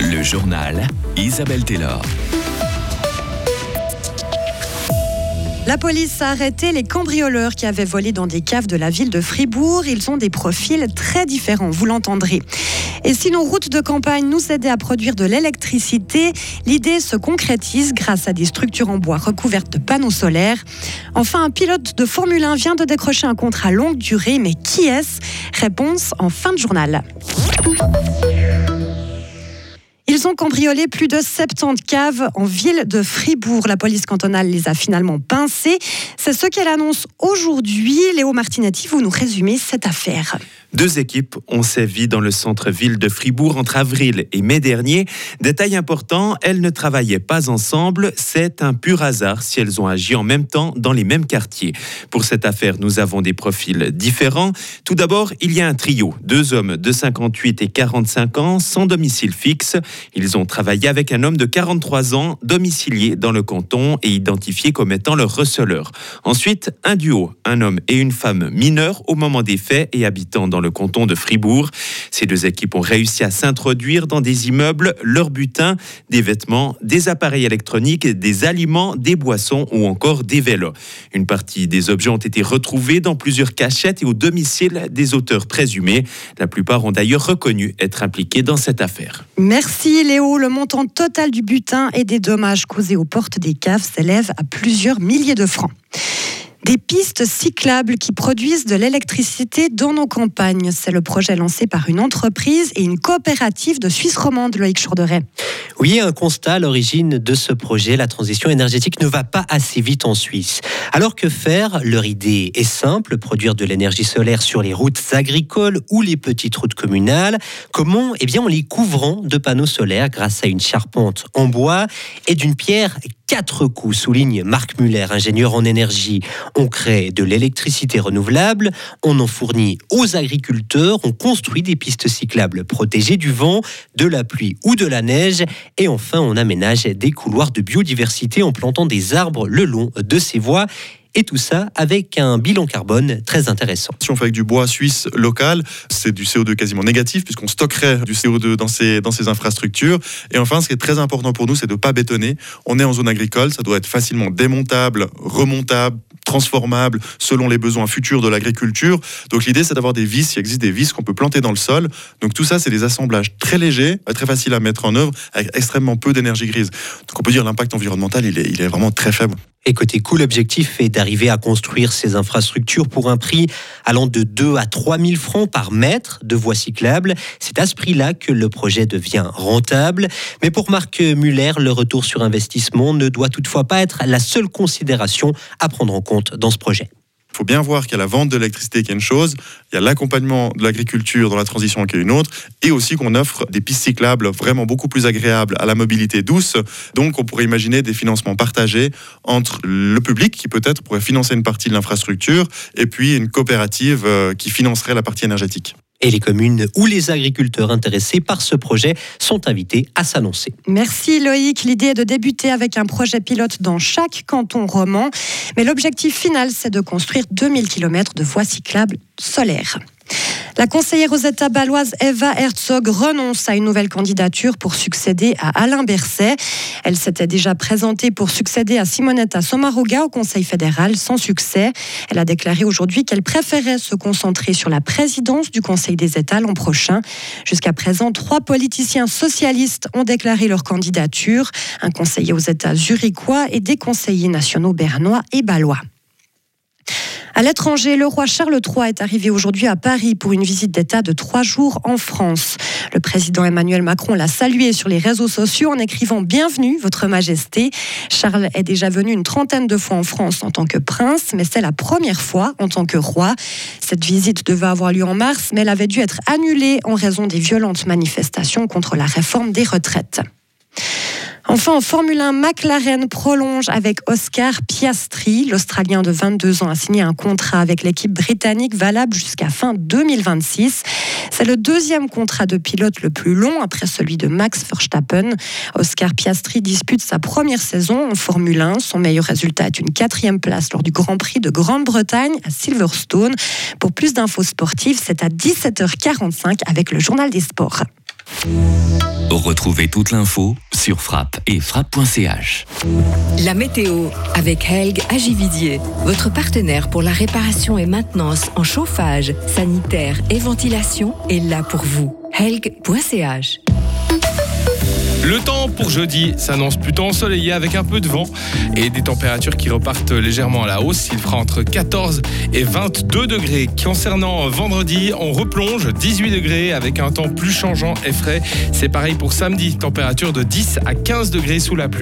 Le journal Isabelle Taylor. La police a arrêté les cambrioleurs qui avaient volé dans des caves de la ville de Fribourg. Ils ont des profils très différents, vous l'entendrez. Et si nos routes de campagne nous aidaient à produire de l'électricité, l'idée se concrétise grâce à des structures en bois recouvertes de panneaux solaires. Enfin, un pilote de Formule 1 vient de décrocher un contrat longue durée, mais qui est-ce? Réponse en fin de journal. Ont cambriolé plus de 70 caves en ville de Fribourg. La police cantonale les a finalement pincées. C'est ce qu'elle annonce aujourd'hui. Léo Martinetti, vous nous résumez cette affaire. Deux équipes ont sévi dans le centre-ville de Fribourg entre avril et mai dernier. Détail important, elles ne travaillaient pas ensemble. C'est un pur hasard si elles ont agi en même temps dans les mêmes quartiers. Pour cette affaire, nous avons des profils différents. Tout d'abord, il y a un trio. Deux hommes de 58 et 45 ans sans domicile fixe. Ils ont travaillé avec un homme de 43 ans domicilié dans le canton et identifié comme étant leur receleur. Ensuite, un duo, un homme et une femme mineurs au moment des faits et habitant dans le canton de Fribourg. Ces deux équipes ont réussi à s'introduire dans des immeubles, leur butin, des vêtements, des appareils électroniques, des aliments, des boissons ou encore des vélos. Une partie des objets ont été retrouvés dans plusieurs cachettes et au domicile des auteurs présumés. La plupart ont d'ailleurs reconnu être impliqués dans cette affaire. Merci Léo. Le montant total du butin et des dommages causés aux portes des caves s'élève à plusieurs milliers de francs. Des pistes cyclables qui produisent de l'électricité dans nos campagnes. C'est le projet lancé par une entreprise et une coopérative de Suisse romande, Loïc Chourderet. Oui, un constat à l'origine de ce projet. La transition énergétique ne va pas assez vite en Suisse. Alors que faire? Leur idée est simple, produire de l'énergie solaire sur les routes agricoles ou les petites routes communales. Comment? Eh bien, en les couvrant de panneaux solaires grâce à une charpente en bois et d'une pierre quatre coups, souligne Marc Muller, ingénieur en énergie. On crée de l'électricité renouvelable, on en fournit aux agriculteurs, on construit des pistes cyclables protégées du vent, de la pluie ou de la neige, et enfin on aménage des couloirs de biodiversité en plantant des arbres le long de ces voies et tout ça avec un bilan carbone très intéressant. Si on fait avec du bois suisse local, c'est du CO2 quasiment négatif puisqu'on stockerait du CO2 dans ces, dans ces infrastructures. Et enfin, ce qui est très important pour nous, c'est de ne pas bétonner. On est en zone agricole, ça doit être facilement démontable, remontable, transformable selon les besoins futurs de l'agriculture. Donc l'idée, c'est d'avoir des vis, il existe des vis qu'on peut planter dans le sol. Donc tout ça, c'est des assemblages très légers, très faciles à mettre en œuvre, avec extrêmement peu d'énergie grise. Donc on peut dire l'impact environnemental, il est, il est vraiment très faible. Et côté cool, l'objectif est d'arriver à construire ces infrastructures pour un prix allant de 2 à 3 000 francs par mètre de voies cyclables. C'est à ce prix-là que le projet devient rentable. Mais pour Marc Muller, le retour sur investissement ne doit toutefois pas être la seule considération à prendre en compte dans ce projet. Il faut bien voir qu'il y a la vente de l'électricité qui est une chose, il y a l'accompagnement de l'agriculture dans la transition qui est une autre, et aussi qu'on offre des pistes cyclables vraiment beaucoup plus agréables à la mobilité douce. Donc on pourrait imaginer des financements partagés entre le public qui peut-être pourrait financer une partie de l'infrastructure et puis une coopérative euh, qui financerait la partie énergétique et les communes ou les agriculteurs intéressés par ce projet sont invités à s'annoncer. Merci Loïc. L'idée est de débuter avec un projet pilote dans chaque canton roman, mais l'objectif final, c'est de construire 2000 km de voies cyclables solaires. La conseillère aux États Eva Herzog renonce à une nouvelle candidature pour succéder à Alain Berset. Elle s'était déjà présentée pour succéder à Simonetta Sommaruga au Conseil fédéral sans succès. Elle a déclaré aujourd'hui qu'elle préférait se concentrer sur la présidence du Conseil des États l'an prochain. Jusqu'à présent, trois politiciens socialistes ont déclaré leur candidature, un conseiller aux États zurichois et des conseillers nationaux bernois et balois. À l'étranger, le roi Charles III est arrivé aujourd'hui à Paris pour une visite d'État de trois jours en France. Le président Emmanuel Macron l'a salué sur les réseaux sociaux en écrivant Bienvenue, Votre Majesté. Charles est déjà venu une trentaine de fois en France en tant que prince, mais c'est la première fois en tant que roi. Cette visite devait avoir lieu en mars, mais elle avait dû être annulée en raison des violentes manifestations contre la réforme des retraites. Enfin, en Formule 1, McLaren prolonge avec Oscar Piastri. L'Australien de 22 ans a signé un contrat avec l'équipe britannique valable jusqu'à fin 2026. C'est le deuxième contrat de pilote le plus long après celui de Max Verstappen. Oscar Piastri dispute sa première saison en Formule 1. Son meilleur résultat est une quatrième place lors du Grand Prix de Grande-Bretagne à Silverstone. Pour plus d'infos sportives, c'est à 17h45 avec le Journal des Sports. Retrouvez toute l'info sur frappe et frappe.ch. La météo avec Helg Agividier, votre partenaire pour la réparation et maintenance en chauffage, sanitaire et ventilation est là pour vous. Helg.ch Le temps pour jeudi s'annonce plutôt ensoleillé avec un peu de vent et des températures qui repartent légèrement à la hausse. Il fera entre 14 et 22 degrés. Concernant vendredi, on replonge 18 degrés avec un temps plus changeant et frais. C'est pareil pour samedi, température de 10 à 15 degrés sous la pluie.